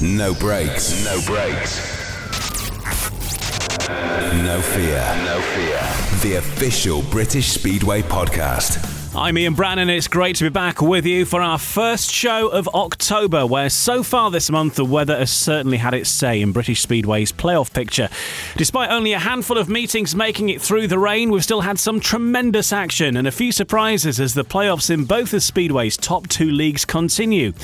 No breaks. No breaks. No fear. No fear. The official British Speedway podcast. I'm Ian Brannan. It's great to be back with you for our first show of October, where so far this month the weather has certainly had its say in British Speedway's playoff picture. Despite only a handful of meetings making it through the rain, we've still had some tremendous action and a few surprises as the playoffs in both of Speedway's top two leagues continue.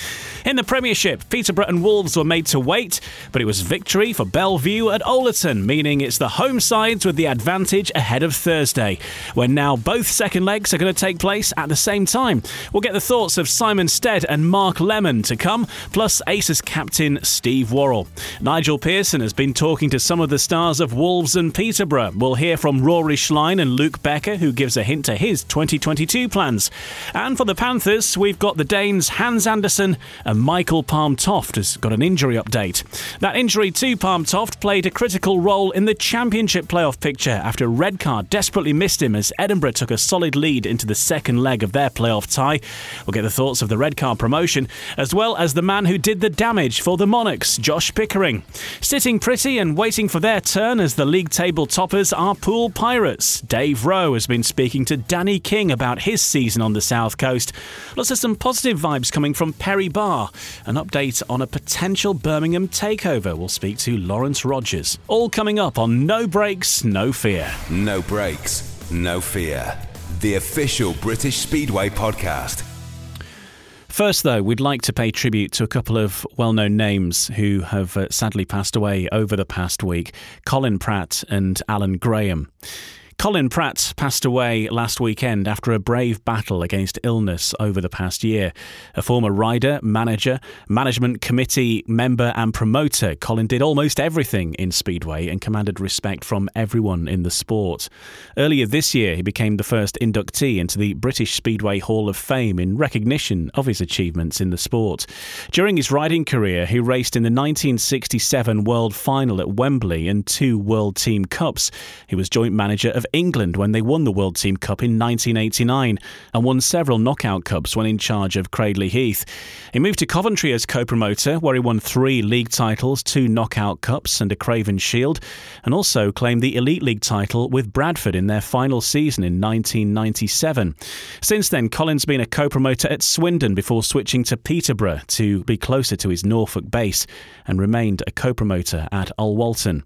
In the Premiership, Peterborough and Wolves were made to wait, but it was victory for Belle Vue at Owlerton, meaning it's the home sides with the advantage ahead of Thursday, when now both second legs are going to take place at the same time. We'll get the thoughts of Simon Stead and Mark Lemon to come, plus Aces captain Steve Worrall. Nigel Pearson has been talking to some of the stars of Wolves and Peterborough. We'll hear from Rory Schlein and Luke Becker, who gives a hint to his 2022 plans. And for the Panthers, we've got the Danes Hans Andersen and Michael Palm Toft has got an injury update. That injury to Palm Toft played a critical role in the championship playoff picture after Redcar desperately missed him as Edinburgh took a solid lead into the second leg of their playoff tie. We'll get the thoughts of the Redcar promotion, as well as the man who did the damage for the Monarchs, Josh Pickering. Sitting pretty and waiting for their turn as the league table toppers are Poole Pirates. Dave Rowe has been speaking to Danny King about his season on the South Coast. Lots of some positive vibes coming from Perry Barr. An update on a potential Birmingham takeover. We'll speak to Lawrence Rogers. All coming up on No Breaks, No Fear. No breaks. No fear. The official British Speedway podcast. First, though, we'd like to pay tribute to a couple of well known names who have uh, sadly passed away over the past week Colin Pratt and Alan Grahame. Colin Pratt passed away last weekend after a brave battle against illness over the past year. A former rider, manager, management committee member, and promoter, Colin did almost everything in Speedway and commanded respect from everyone in the sport. Earlier this year, he became the first inductee into the British Speedway Hall of Fame in recognition of his achievements in the sport. During his riding career, he raced in the 1967 World Final at Wembley and two World Team Cups. He was joint manager of England when they won the World Team Cup in 1989 and won several knockout cups when in charge of Cradley Heath. He moved to Coventry as co promoter, where he won three league titles, two knockout cups, and a Craven Shield, and also claimed the Elite League title with Bradford in their final season in 1997. Since then, Colin's been a co promoter at Swindon before switching to Peterborough to be closer to his Norfolk base and remained a co promoter at Alwalton.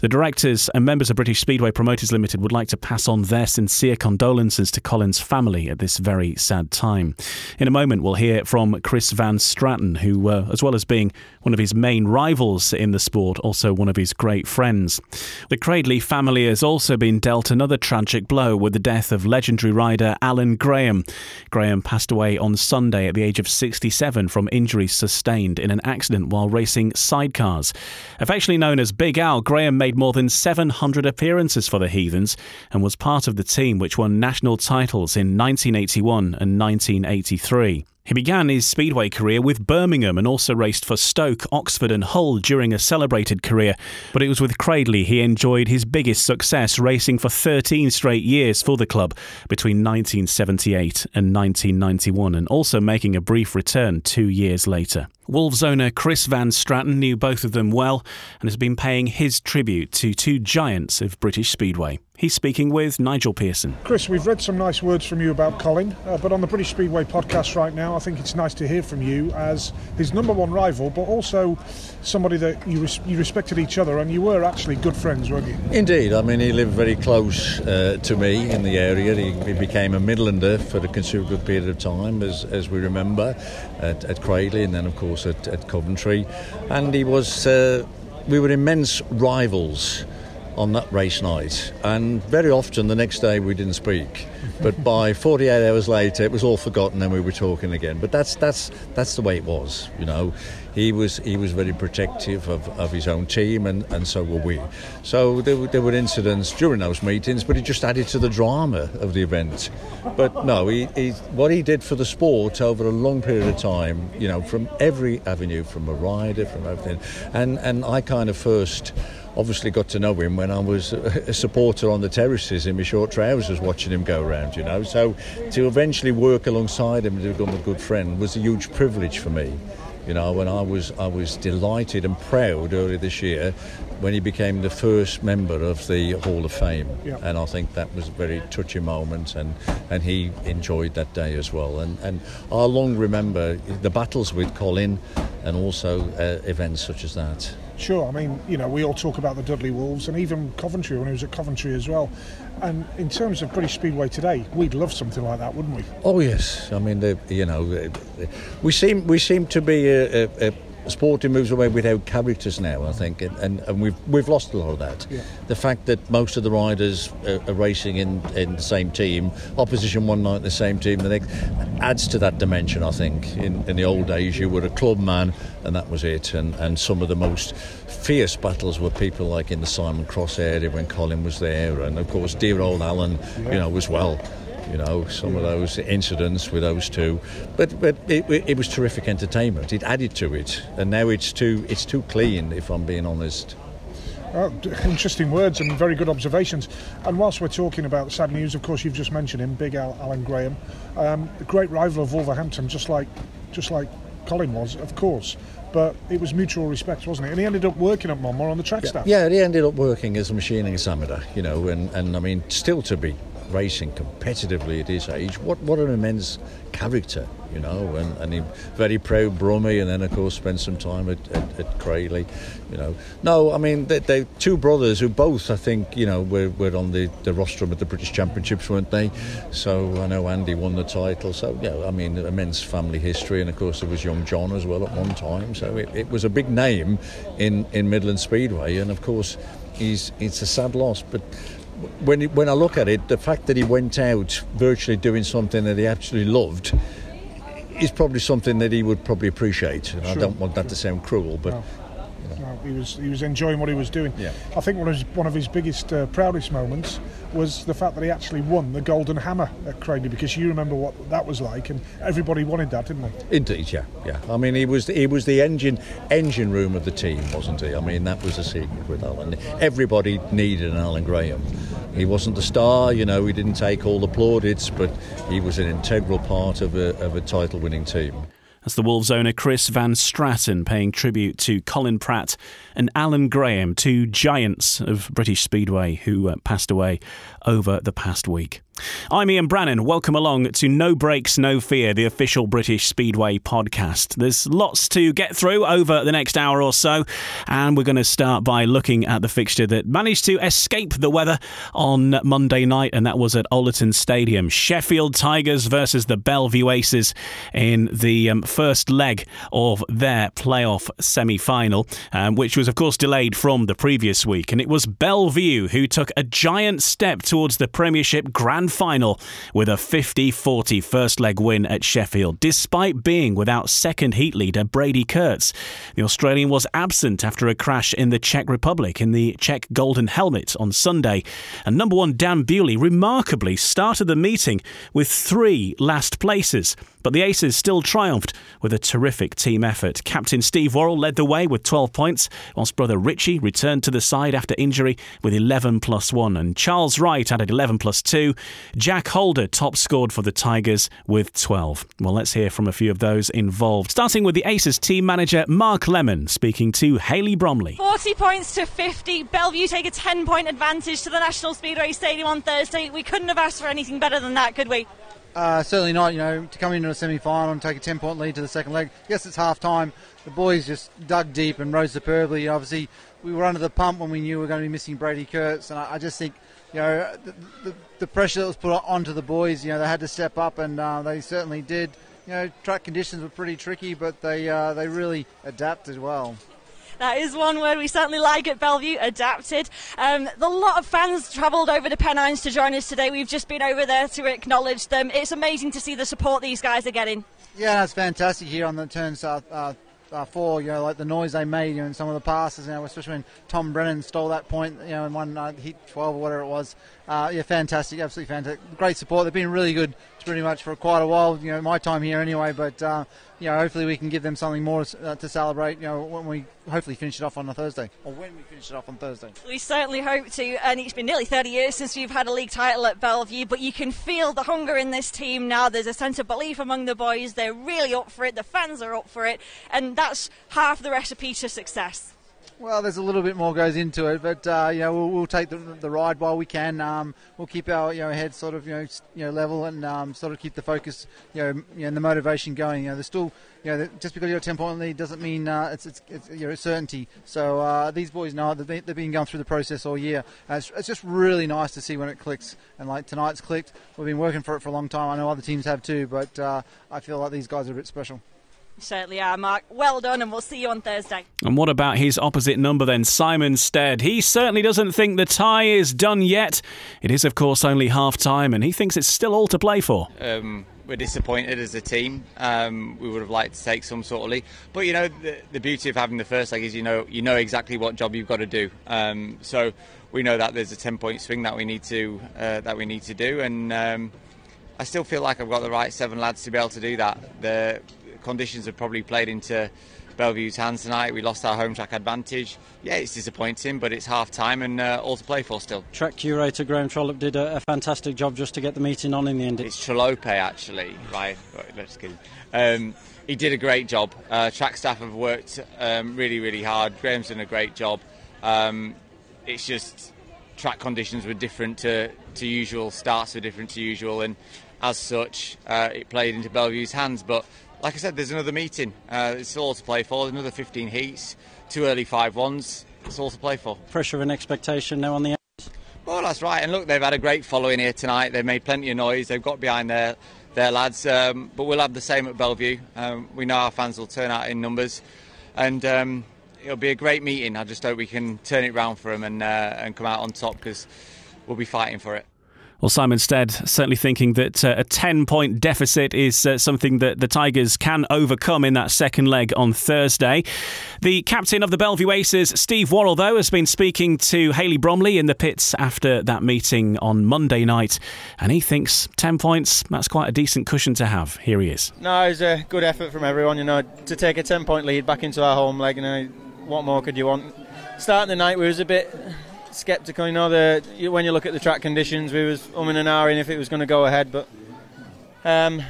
The directors and members of British Speedway Promoters Limited would like to pass on their sincere condolences to Colin's family at this very sad time. In a moment, we'll hear from Chris Van Straaten, who, uh, as well as being one of his main rivals in the sport, also one of his great friends. The Cradley family has also been dealt another tragic blow with the death of legendary rider Alan Grahame. Grahame passed away on Sunday at the age of 67 from injuries sustained in an accident while racing sidecars. Affectionately known as Big Al, Grahame made more than 700 appearances for the Heathens and was part of the team which won national titles in 1981 and 1983. He began his speedway career with Birmingham and also raced for Stoke, Oxford, and Hull during a celebrated career. But it was with Cradley he enjoyed his biggest success, racing for 13 straight years for the club between 1978 and 1991, and also making a brief return two years later. Wolves owner Chris Van Straaten knew both of them well and has been paying his tribute to two giants of British Speedway. He's speaking with Nigel Pearson. Chris, we've read some nice words from you about Colin, uh, but on the British Speedway podcast right now, I think it's nice to hear from you as his number one rival, but also somebody that you, res- you respected each other and you were actually good friends, weren't you? Indeed. I mean, he lived very close uh, to me in the area. He, he, became a Midlander for a considerable period of time, as, as we remember, at, at Cradley and then, of course, at, at Coventry. And he was, uh, we were immense rivals on that race night. And very often the next day we didn't speak. But by 48 hours later, it was all forgotten and we were talking again. But that's, that's, that's the way it was, you know. He was, he was very protective of, of his own team, and, and so were we. So there, there were incidents during those meetings, but it just added to the drama of the event. But no, he, he, what he did for the sport over a long period of time, you know, from every avenue, from a rider, from everything. And, and I kind of first obviously got to know him when I was a supporter on the terraces in my short trousers watching him go around, you know. So to eventually work alongside him and become a good friend was a huge privilege for me. You know, when I was I was delighted and proud earlier this year when he became the first member of the Hall of Fame, yeah. and I think that was a very touching moment, and, and he enjoyed that day as well. And and I'll long remember the battles with Colin, and also uh, events such as that. Sure, I mean, you know, we all talk about the Dudley Wolves and even Coventry when he was at Coventry as well. And in terms of British Speedway today, we'd love something like that, wouldn't we? Oh yes, I mean, you know, we seem we seem to be a, a sporting moves away without characters now, I think, and, and, and, we've we've lost a lot of that. Yeah. The fact that most of the riders are, are, racing in, in the same team, opposition one night the same team the next, adds to that dimension. I think in, in the old days you were a club man and that was it, and, and some of the most fierce battles were people like in the Simon Cross area when Colin was there, and of course dear old Alan, yeah. you know, as well you know, some of those incidents with those two. But but it, it, was terrific entertainment. It added to it, and now it's too it's too clean, if I'm being honest. Well, interesting words and very good observations. And whilst we're talking about sad news, of course, you've just mentioned him, Big Al, Alan Grahame, um, the great rival of Wolverhampton, just like just like Colin was, of course but it was mutual respect, wasn't it? And he ended up working at Monmore on the track yeah. staff. Yeah, he ended up working as a machining examiner, you know, and, and I mean, still to be racing competitively at his age. What what an immense character, you know, and, and he very proud Brummie, and then of course spent some time at, at, at Cradley, you know. No, I mean they, they two brothers who both I think you know were, were on the, the rostrum at the British Championships, weren't they? So I know Andy won the title. So yeah, I mean immense family history, and of course there was young John as well at one time. So it, it was a big name in in Midland Speedway, and of course he's it's a sad loss, but when when I look at it, the fact that he went out virtually doing something that he absolutely loved is probably something that he would probably appreciate. And sure. I don't want that to sound cruel, but no. No, he was he was enjoying what he was doing. Yeah. I think one of his, one of his biggest uh, proudest moments was the fact that he actually won the Golden Hammer at Cradley because you remember what that was like, and everybody wanted that, didn't they? Indeed, yeah, yeah. I mean, he was he was the engine engine room of the team, wasn't he? I mean, that was a secret with Alan. Everybody needed an Alan Grahame. He wasn't the star, you know. He didn't take all the plaudits, but he was an integral part of a, of a title-winning team. That's the Wolves owner Chris Van Straaten paying tribute to Colin Pratt and Alan Grahame, two giants of British Speedway who uh, passed away over the past week. I'm Ian Brannan. Welcome along to No Breaks, No Fear, the official British Speedway podcast. There's lots to get through over the next hour or so, and we're going to start by looking at the fixture that managed to escape the weather on Monday night, and that was at Owlerton Stadium. Sheffield Tigers versus the Belle Vue Aces in the um, first leg of their playoff semi final, um, which was, of course, delayed from the previous week. And it was Belle Vue who took a giant step towards the Premiership Grand final with a 50 40 first leg win at Sheffield, despite being without second heat leader Brady Kurtz. The Australian was absent after a crash in the Czech Republic in the Czech Golden Helmet on Sunday. And number one Dan Bewley remarkably started the meeting with three last places. But the Aces still triumphed with a terrific team effort. Captain Steve Worrall led the way with 12 points, whilst brother Richie returned to the side after injury with 11 plus 1. And Charles Wright Strait added 11 plus 2. Jack Holder top scored for the Tigers with 12. Well, let's hear from a few of those involved. Starting with the Aces team manager Mark Lemon speaking to Hayley Bromley. 40 points to 50. Belle Vue take a 10 point advantage to the National Speedway Stadium on Thursday. We couldn't have asked for anything better than that, could we? Uh, certainly not. You know, to come into a semi-final and take a 10-point lead to the second leg. Yes, it's half time. The boys just dug deep and rose superbly. Obviously, we were under the pump when we knew we were going to be missing Brady Kurtz, and I, I just think, you know, the, the, the, pressure that was put onto the boys, you know, they had to step up, and uh, they certainly did. You know, track conditions were pretty tricky, but they uh, they really adapted well. That is one word we certainly like at Belle Vue, adapted. Um, a lot of fans travelled over the Pennines to join us today. We've just been over there to acknowledge them. It's amazing to see the support these guys are getting. Yeah, that's fantastic here on the turnstile. Uh, uh, for you know like the noise they made you know in some of the passes you know especially when Tom Brennan stole that point you know in one uh, heat 12 or whatever it was. Uh, yeah fantastic absolutely fantastic. Great support. They've been really good pretty much for quite a while you know my time here anyway but uh, you know, hopefully we can give them something more uh, to celebrate, you know, when we hopefully finish it off on a Thursday, or when we finish it off on Thursday. We certainly hope to, and it's been nearly 30 years since we've had a league title at Belle Vue, but you can feel the hunger in this team now. There's a sense of belief among the boys. They're really up for it. The fans are up for it, and that's half the recipe to success. Well, there's a little bit more goes into it, but uh, you know we'll, we'll take the, the, ride while we can. Um, we'll keep our you know head sort of you know you know level and um, sort of keep the focus you know, you know and the motivation going. You know, there's still you know just because you're a 10 point lead doesn't mean uh, it's, it's, it's you know certainty. So uh, these boys know they've been, they've been going through the process all year. It's, it's, just really nice to see when it clicks. And like tonight's clicked. We've been working for it for a long time. I know other teams have too, but uh, I feel like these guys are a bit special. Certainly are, Mark. Well done, and we'll see you on Thursday. And what about his opposite number then, Simon Stead? He certainly doesn't think the tie is done yet. It is, of course, only half time, and he thinks it's still all to play for. Um, we're disappointed as a team. Um, we would have liked to take some sort of lead, but you know the, the, beauty of having the first leg is you know you know exactly what job you've got to do. Um, so we know that there's a ten point swing that we need to uh, that we need to do, and um, I still feel like I've got the right seven lads to be able to do that. The conditions have probably played into Belle Vue's hands tonight. We lost our home track advantage. Yeah, it's disappointing, but it's half time and uh, all to play for still. Track curator Graham Trollope did a, a, fantastic job just to get the meeting on in the end. It's Trollope actually, right? let's get um, he did a great job. Uh, track staff have worked um, really, really hard. Graham's done a great job. Um, it's just track conditions were different to, to usual, starts were different to usual, and as such, uh, it played into Belle Vue's hands. But like I said, there's another meeting. Uh, it's all to play for. There's another 15 heats, two early five ones. It's all to play for. Pressure and expectation now on the end. Well, that's right. And look, they've had a great following here tonight. They've made plenty of noise. They've got behind their their lads. Um, but we'll have the same at Belle Vue. Um, we know our fans will turn out in numbers, and um, it'll be a great meeting. I just hope we can turn it round for them and uh, and come out on top because we'll be fighting for it. Well, Simon Stead certainly thinking that uh, a 10 point deficit is uh, something that the Tigers can overcome in that second leg on Thursday. The captain of the Belle Vue Aces, Steve Worrall, though, has been speaking to Hayley Bromley in the pits after that meeting on Monday night, and he thinks 10 points, that's quite a decent cushion to have. Here he is. No, it was a good effort from everyone, you know, to take a 10 point lead back into our home leg, you know, what more could you want? Starting the night, we was a bit sceptical. You know, the when you look at the track conditions, we was umming and ahhing if it was going to go ahead. But um,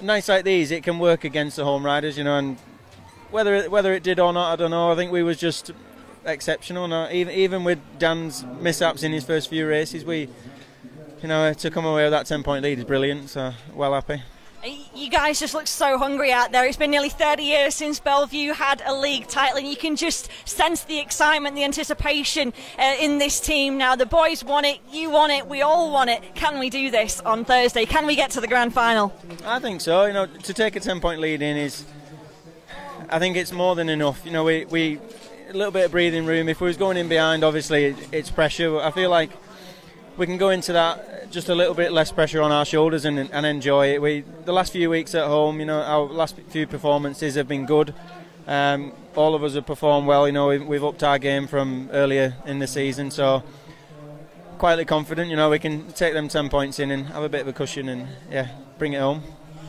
nights like these, it can work against the home riders. You know, and whether it, whether it did or not, I don't know. I think we was just exceptional. No, even even with Dan's mishaps in his first few races, we, you know, to come away with that ten point lead is brilliant. So well happy. You guys just look so hungry out there. It's been nearly 30 years since Belle Vue had a league title, and you can just sense the excitement, the anticipation uh, in this team now. The boys want it, you want it, we all want it. Can we do this on Thursday? Can we get to the grand final? I think so. You know, to take a 10 point lead in is, I think it's more than enough. You know, we, we a little bit of breathing room. If we was going in behind, obviously it's pressure. I feel like we can go into that just a little bit less pressure on our shoulders and, and enjoy it. We the last few weeks at home, you know, our last few performances have been good. Um, all of us have performed well. You know, we've, we've upped our game from earlier in the season, so quietly confident. You know, we can take them ten points in and have a bit of a cushion and yeah, bring it home.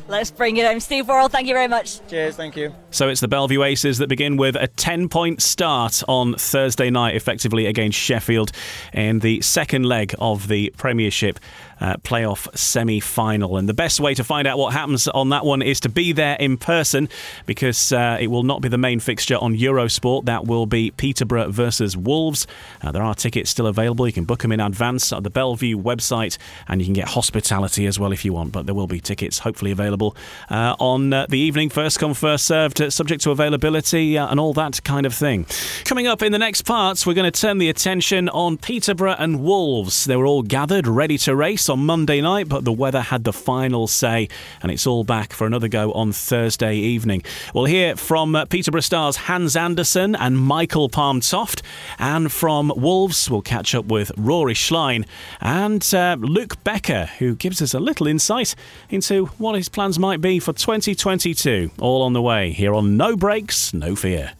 Let's bring it home. Steve Worrall, thank you very much. Cheers, thank you. So it's the Belle Vue Aces that begin with a 10 point start on Thursday night, effectively against Sheffield in the second leg of the Premiership uh, playoff semi final. And the best way to find out what happens on that one is to be there in person because uh, it will not be the main fixture on Eurosport. That will be Peterborough versus Wolves. Uh, there are tickets still available. You can book them in advance at the Belle Vue website and you can get hospitality as well if you want. But there will be tickets hopefully available uh, on uh, the evening. First come, first served, uh, subject to availability and all that kind of thing. Coming up in the next parts, we're going to turn the attention on Peterborough and Wolves. They were all gathered, ready to race on Monday night, but the weather had the final say, and it's all back for another go on Thursday evening. We'll hear from uh, Peterborough Stars Hans Andersen and Michael Palm Toft, and from Wolves, we'll catch up with Rory Schlein and uh, Luke Becker, who gives us a little insight into what his plans might be for 2022. All on the way here on No Breaks, No Fear.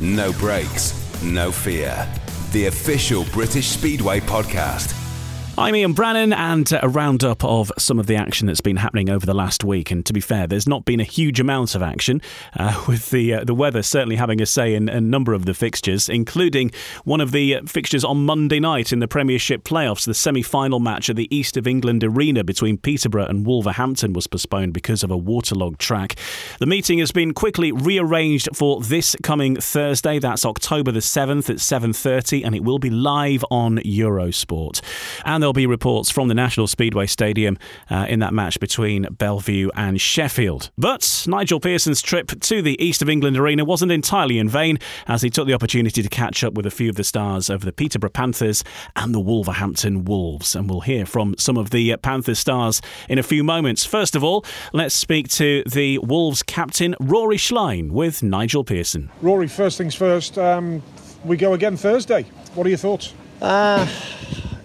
No breaks, no fear. The official British Speedway podcast. I'm Ian Brannan, and a roundup of some of the action that's been happening over the last week. And to be fair, there's not been a huge amount of action, uh, with the uh, the weather certainly having a say in a number of the fixtures, including one of the uh, fixtures on Monday night in the Premiership playoffs. The semi-final match at the East of England Arena between Peterborough and Wolverhampton was postponed because of a waterlogged track. The meeting has been quickly rearranged for this coming Thursday. That's October the seventh at 7:30, and it will be live on Eurosport. And there'll be reports from the National Speedway Stadium uh, in that match between Belle Vue and Sheffield. But Nigel Pearson's trip to the East of England Arena wasn't entirely in vain, as he took the opportunity to catch up with a few of the stars of the Peterborough Panthers and the Wolverhampton Wolves. And we'll hear from some of the Panthers stars in a few moments. First of all, let's speak to the Wolves captain, Rory Schlein, with Nigel Pearson. Rory, first things first, um, we go again Thursday. What are your thoughts? Uh,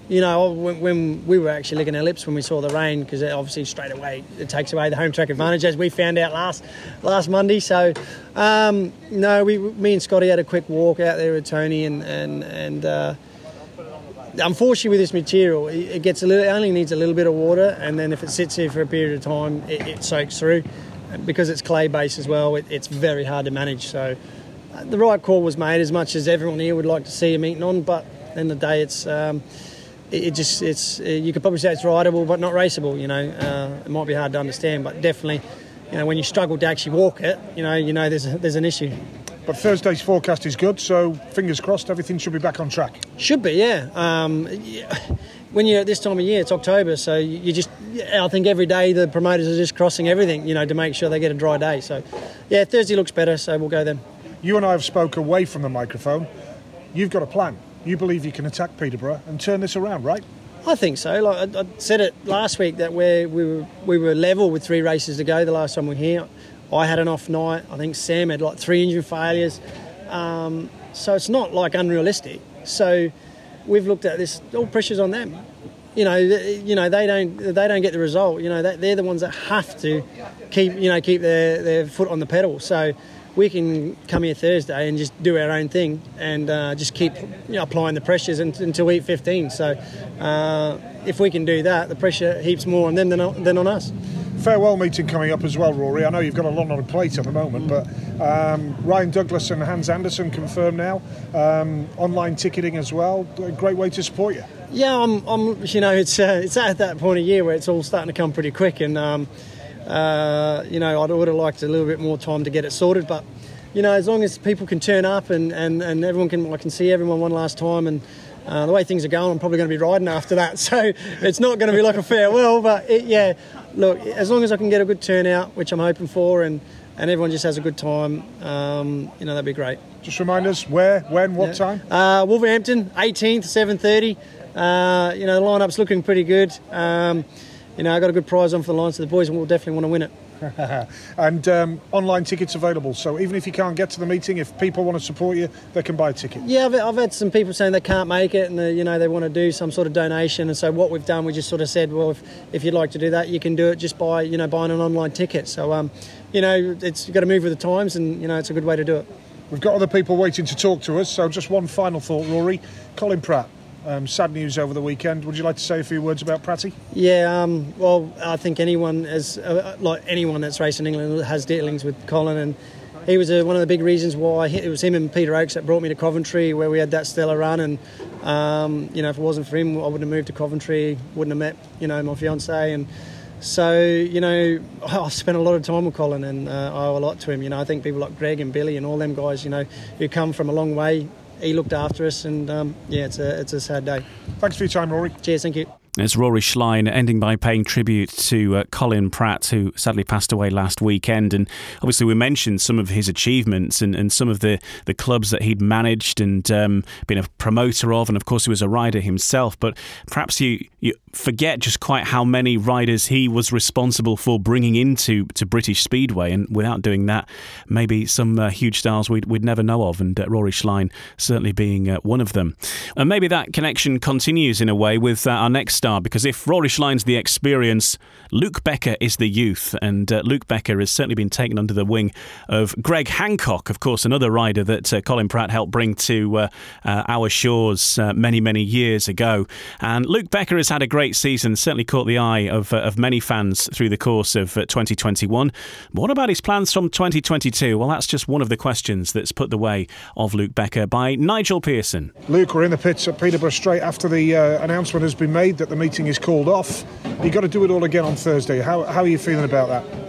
you know, when, when, we were actually licking our lips when we saw the rain, because obviously straight away it takes away the home track advantage, as we found out last last Monday. So, um, no, we, me and Scotty had a quick walk out there with Tony, and and and uh, unfortunately with this material, it gets a little, it only needs a little bit of water, and then if it sits here for a period of time, it, it soaks through. Because it's clay based as well, it, it's very hard to manage. So, uh, the right call was made, as much as everyone here would like to see him eating on, but in the day, it's. Um, it just it's you could probably say it's rideable but not raceable. You know, uh, it might be hard to understand, but definitely, you know, when you struggle to actually walk it, you know, you know there's a, there's an issue. But Thursday's forecast is good, so fingers crossed, everything should be back on track. Should be, yeah. Um, yeah. When you're at this time of year, it's October, so you just, I think every day the promoters are just crossing everything, you know, to make sure they get a dry day. So, yeah, Thursday looks better, so we'll go then. You and I have spoke away from the microphone. You've got a plan. You believe you can attack Peterborough and turn this around, right? I think so. Like I, I said it last week that we we were we were level with three races to go the last time we were here. I had an off night. I think Sam had like three engine failures. Um, so it's not like unrealistic. So we've looked at this. All pressure's on them. You know, you know they don't they don't get the result. You know, they're the ones that have to keep you know keep their, their foot on the pedal. So we can come here Thursday and just do our own thing and uh, just keep you know, applying the pressures until week 15. So uh, if we can do that, the pressure heaps more on them than on, than on us. Farewell meeting coming up as well, Rory. I know you've got a lot on the plate at the moment, but um, Ryan Douglas and Hans Andersen confirmed now. Um, online ticketing as well. A great way to support you. Yeah, I'm. I'm you know, it's uh, it's at that point of year where it's all starting to come pretty quick, and um, uh, you know, I'd would have liked a little bit more time to get it sorted, but you know, as long as people can turn up and, and, and everyone can, I can see everyone one last time and. Uh, the way things are going, I'm probably going to be riding after that, so it's not going to be like a farewell. But it, yeah, look, as long as I can get a good turnout, which I'm hoping for, and, and everyone just has a good time, um, you know, that'd be great. Just remind us where, when, what yeah. time? Uh, Wolverhampton, 18th, 7:30. Uh, you know, the lineup's looking pretty good. Um, you know, I got a good prize on for the line, so the boys will definitely want to win it. and um, online tickets available. So even if you can't get to the meeting, if people want to support you, they can buy a ticket. Yeah, I've, I've had some people saying they can't make it, and they, you know they want to do some sort of donation. And so what we've done, we just sort of said, well, if, if you'd like to do that, you can do it just by you know buying an online ticket. So um, you know, it's you've got to move with the times, and you know it's a good way to do it. We've got other people waiting to talk to us. So just one final thought, Rory. Colin Pratt, Um, sad news over the weekend. Would you like to say a few words about Pratty? Yeah, um, well, I think anyone as uh, like anyone that's racing in England has dealings with Colin, and he was uh, one of the big reasons why it was him and Peter Oakes that brought me to Coventry, where we had that stellar run. And um, you know, if it wasn't for him, I wouldn't have moved to Coventry, wouldn't have met you know my fiance, and so you know, I've spent a lot of time with Colin, and uh, I owe a lot to him. You know, I think people like Greg and Billy and all them guys, you know, who come from a long way he looked after us, and um, yeah, it's a it's a sad day. Thanks for your time, Rory. Cheers, thank you. It's Rory Schlein ending by paying tribute to uh, Colin Pratt, who sadly passed away last weekend. And obviously, we mentioned some of his achievements and, and some of the, the clubs that he'd managed and um, been a promoter of. And of course, he was a rider himself. But perhaps you, you forget just quite how many riders he was responsible for bringing into to British Speedway. And without doing that, maybe some uh, huge stars we'd, we'd never know of. And uh, Rory Schlein certainly being uh, one of them. And maybe that connection continues in a way with uh, our next star because if Rory Schlein's the experience, Luke Becker is the youth, and uh, Luke Becker has certainly been taken under the wing of Greg Hancock, of course, another rider that uh, Colin Pratt helped bring to uh, uh our shores uh, many, many years ago. And Luke Becker has had a great season, certainly caught the eye of, of many fans through the course of 2021. But what about his plans from 2022? Well, that's just one of the questions that's put the way of Luke Becker by Nigel Pearson. Luke, we're in the pits at Peterborough straight after the announcement has been made that the meeting is called off. You've got to do it all again on Thursday. How, how are you feeling about that?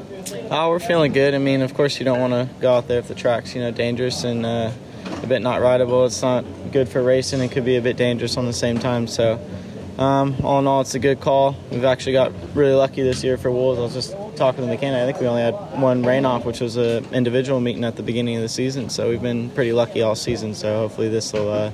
Oh, we're feeling good. I mean, of course, you don't want to go out there if the track's you know dangerous and uh, a bit not rideable. It's not good for racing. It could be a bit dangerous on the same time. So, um, all in all, it's a good call. We've actually got really lucky this year for Wolves. I was just talking to the mechanic. I think we only had one rain off, which was an individual meeting at the beginning of the season. So we've been pretty lucky all season. So hopefully this will. Uh,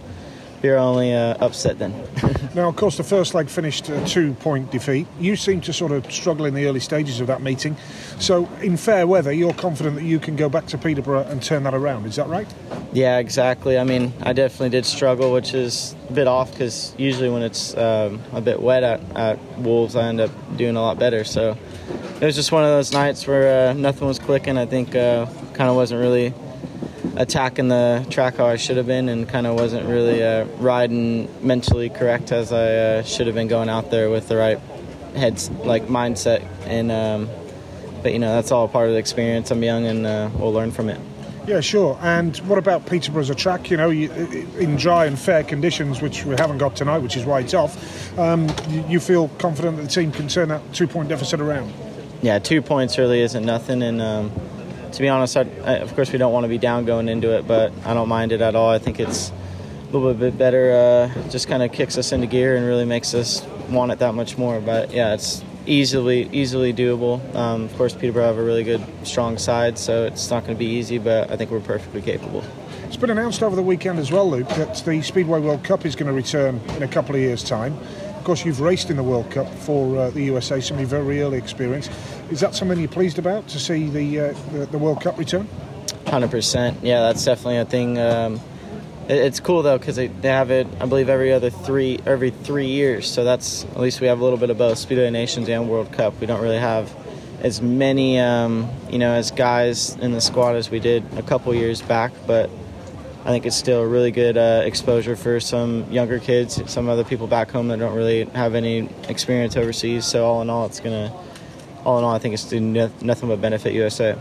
you're only uh, upset then. now, of course, the first leg finished a two-point defeat. You seem to sort of struggle in the early stages of that meeting. So, in fair weather, you're confident that you can go back to Peterborough and turn that around. Is that right? Yeah, exactly. I mean, I definitely did struggle, which is a bit off because usually when it's um, a bit wet at, at Wolves, I end up doing a lot better. So it was just one of those nights where uh, nothing was clicking. I think uh, kind of wasn't really attacking the track how I should have been, and kind of wasn't really uh, riding mentally correct as I uh, should have been going out there with the right heads like mindset. And um, but you know that's all part of the experience. I'm young, and uh, we'll learn from it. Yeah, sure. And what about Peterborough as a track? You know, you, in dry and fair conditions, which we haven't got tonight, which is why it's off. Um, you feel confident that the team can turn that two-point deficit around? Yeah, two points really isn't nothing, and. Um, to be honest, I, I, of course we don't want to be down going into it, but I don't mind it at all. I think it's a little bit better. Uh, just kind of kicks us into gear and really makes us want it that much more. But yeah, it's easily easily doable. Um, of course, Peterborough have a really good, strong side, so it's not going to be easy, but I think we're perfectly capable. It's been announced over the weekend as well, Luke, that the Speedway World Cup is going to return in a couple of years' time course, you've raced in the World Cup for uh, the USA, some very early experience. Is that something you're pleased about to see the uh, the, the, World Cup return? Hundred percent. Yeah, that's definitely a thing. Um, it, it's cool though because they, they have it, I believe, every other three every three years. So that's at least we have a little bit of both Speedway Nations and World Cup. We don't really have as many, um, you know, as guys in the squad as we did a couple years back, but I think it's still a really good uh, exposure for some younger kids, some other people back home that don't really have any experience overseas. So all in all, it's gonna, all in all, I think it's doing nothing but benefit USA.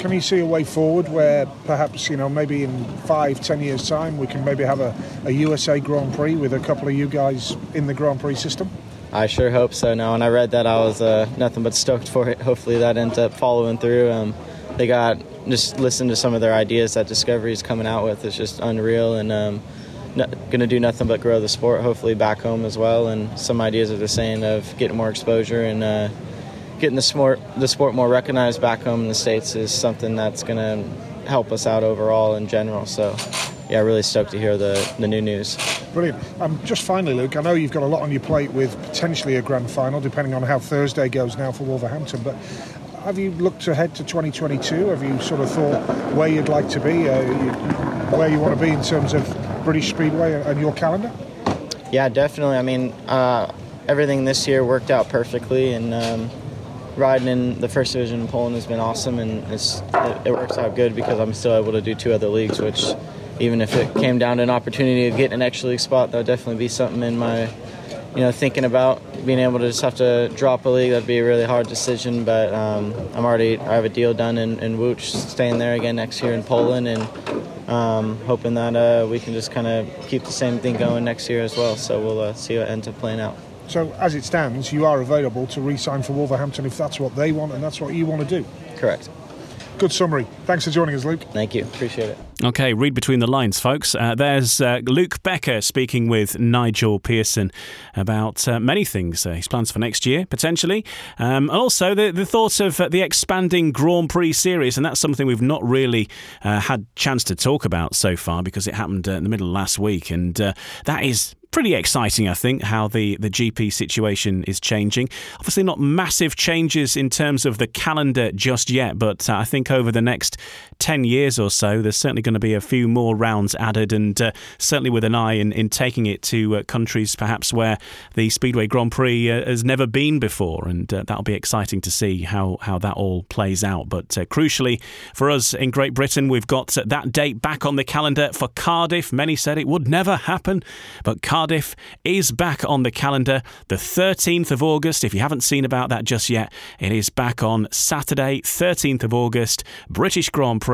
Can you see a way forward where perhaps you know maybe in five, ten years' time we can maybe have a, a USA Grand Prix with a couple of you guys in the Grand Prix system? I sure hope so. Now, when I read that, I was uh, nothing but stoked for it. Hopefully, that ends up following through. Um, they got just listen to some of their ideas that Discovery is coming out with. It's just unreal and um, going to do nothing but grow the sport. Hopefully back home as well. And some ideas are the same of getting more exposure and uh, getting the sport the sport more recognized back home in the states is something that's going to help us out overall in general. So. Yeah, really stoked to hear the, the new news. Brilliant. Um, just finally, Luke, I know you've got a lot on your plate with potentially a grand final, depending on how Thursday goes now for Wolverhampton. But have you looked ahead to 2022? Have you sort of thought where you'd like to be, uh, you, where you want to be in terms of British Speedway and your calendar? Yeah, definitely. I mean, uh, everything this year worked out perfectly, and um, riding in the first division in Poland has been awesome, and it, it, works out good because I'm still able to do two other leagues, which even if it came down to an opportunity to get an extra league spot, that would definitely be something in my, you know, thinking about being able to just have to drop a league. That'd be a really hard decision, but um, I'm already I have a deal done in, in staying there again next year in Poland, and um, hoping that uh, we can just kind of keep the same thing going next year as well. So we'll uh, see what ends up playing out. So, as it stands, you are available to re sign for Wolverhampton if that's what they want and that's what you want to do. Correct. Good summary. Thanks for joining us, Luke. Thank you. Appreciate it. Okay, read between the lines, folks. Uh, there's uh, Luke Becker speaking with Nigel Pearson about uh, many things. Uh, his plans for next year, potentially, um, and also the, the thoughts of uh, the expanding Grand Prix series. And that's something we've not really uh, had chance to talk about so far because it happened in the middle of last week. And that is pretty exciting, I think, how the, the GP situation is changing. Obviously, not massive changes in terms of the calendar just yet, but uh, I think over the next 10 years or so, there's certainly going to be a few more rounds added, and uh, certainly with an eye in, in taking it to uh, countries perhaps where the Speedway Grand Prix uh, has never been before, and uh, that'll be exciting to see how, how that all plays out. But uh, crucially, for us in Great Britain, we've got that date back on the calendar for Cardiff. Many said it would never happen, but Cardiff is back on the calendar the 13th of August. If you haven't seen about that just yet, it is back on Saturday, 13th of August, British Grand Prix,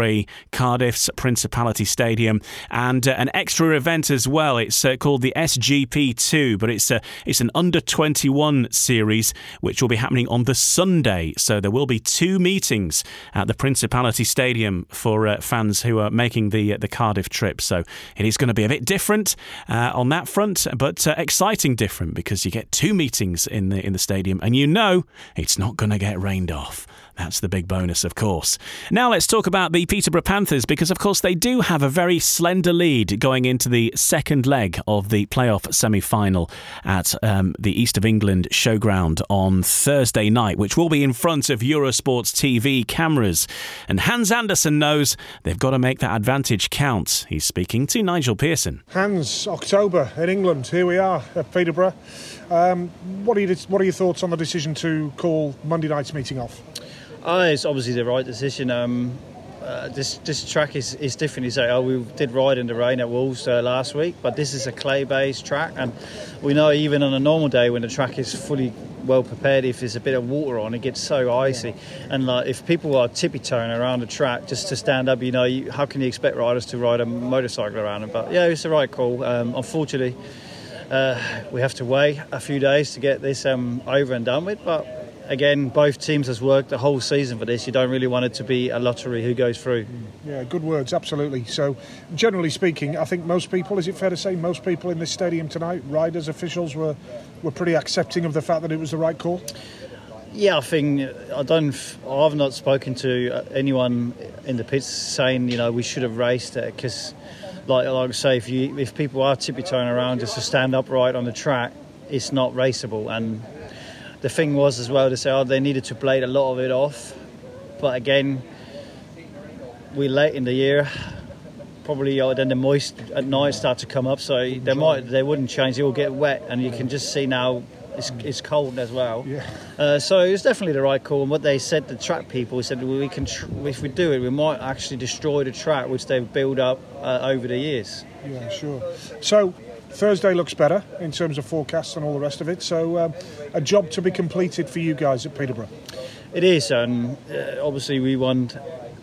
Cardiff's Principality Stadium, and uh, an extra event as well. It's uh, called the SGP2, but it's uh, it's an under 21 series which will be happening on the Sunday. So there will be two meetings at the Principality Stadium for uh, fans who are making the uh, the Cardiff trip. So it is going to be a bit different uh, on that front but exciting different because you get two meetings in the in the stadium, and you know it's not going to get rained off. That's the big bonus, of course. Now let's talk about the Peterborough Panthers because, of course, they do have a very slender lead going into the second leg of the playoff semi final at um, the East of England showground on Thursday night, which will be in front of Eurosports TV cameras. And Hans Andersen knows they've got to make that advantage count. He's speaking to Nigel Pearson. Hans, October in England. Here we are at Peterborough. Um, what, are what are your thoughts on the decision to call Monday night's meeting off? Oh, it's obviously the right decision. Um, uh, this this track is, is different. Say, oh, we did ride in the rain at Wolves uh, last week, but this is a clay-based track, and we know even on a normal day when the track is fully well prepared, if there's a bit of water on, it gets so icy. Yeah. And like, if people are tippy-toeing around the track just to stand up, you know, you, how can you expect riders to ride a motorcycle around it? But yeah, it's the right call. Um, unfortunately, uh, we have to wait a few days to get this um, over and done with, but again, both teams has worked the whole season for this. You don't really want it to be a lottery who goes through. Yeah, good words, absolutely. So, generally speaking, I think most people, is it fair to say, most people in this stadium tonight, riders, officials, were were pretty accepting of the fact that it was the right call. Yeah, I think I don't. I've not spoken to uh, anyone in the pits saying you know we should have raced it because, like, like I say, if you if people are tippy toeing around just to stand upright on the track, it's not raceable and the thing was as well to say, oh, they needed to blade a lot of it off. But again, we late in the year. Probably uh, then the moist at night start to come up, so they might they wouldn't change. It will get wet, and you can just see now it's, it's cold as well. Yeah. Uh, so it was definitely the right call. And what they said, the track people said, well, we can tr- if we do it, we might actually destroy the track which they've built up uh, over the years. Yeah, sure. So Thursday looks better in terms of forecasts and all the rest of it. So, um, a job to be completed for you guys at Peterborough. It is, and uh, obviously we want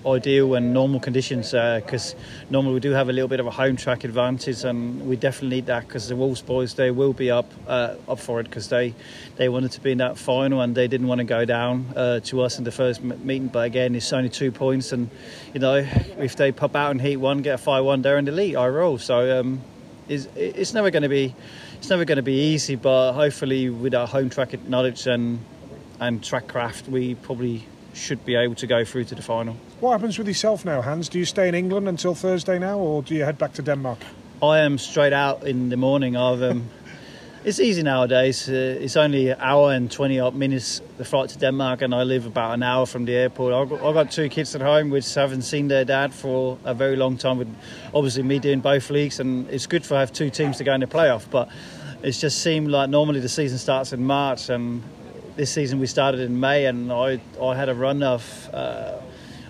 ideal and normal conditions because uh, normally we do have a little bit of a home track advantage, and we definitely need that because the Wolves boys they will be up uh, up for it because they they wanted to be in that final and they didn't want to go down uh, to us in the first meeting. But again, it's only two points, and you know if they pop out and heat one, get a five one, they're in the lead. I roll so. Um, is it's never going to be it's never going to be easy, but hopefully with our home track knowledge and and track craft, we probably should be able to go through to the final. What happens with yourself now, Hans? Do you stay in England until Thursday now, or do you head back to Denmark? I am straight out in the morning. I've um, it's easy nowadays. Uh, it's only an hour and 20 odd minutes the flight to Denmark, and I live about an hour from the airport. I've got, I've got, two kids at home which haven't seen their dad for a very long time, with obviously me doing both leagues, and it's good for have two teams to go in the playoff. But it's just seemed like normally the season starts in March, and this season we started in May, and I, I had a run of. Uh,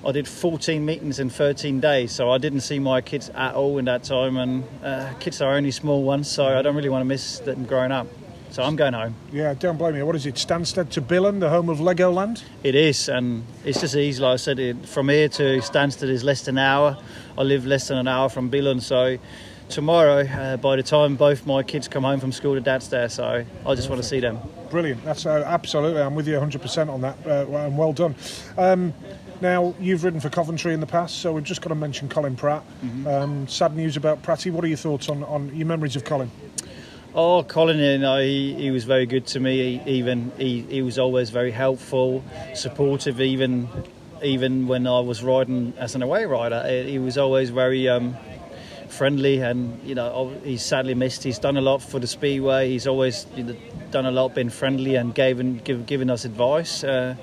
I did 14 meetings in 13 days, so I didn't see my kids at all in that time. And uh, kids are only small ones, so I don't really want to miss them growing up. So I'm going home. Yeah, don't blame me. What is it, Stansted to Billund, the home of Legoland? It is, and it's just easy. Like I said, it, from here to Stansted is less than an hour. I live less than an hour from Billund, so tomorrow, uh, by the time both my kids come home from school, the dad's there, so I just want to see them. Brilliant. That's uh, absolutely. I'm with you 100% on that, uh, and well done. Um, now, you've ridden for Coventry in the past, so we've just got to mention Colin Pratt. Mm-hmm. Um, sad news about Pratty. What are your thoughts on, on your memories of Colin? Oh, Colin, you know, he, he was very good to me. He, even he, he was always very helpful, supportive. Even even when I was riding as an away rider, he was always very um, friendly. And you know, he's sadly missed. He's done a lot for the speedway. He's always you know, done a lot, been friendly and given give, given us advice. Uh,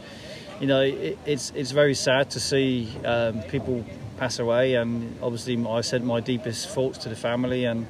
you know, it, it's it's very sad to see um, people pass away, and obviously I sent my deepest thoughts to the family and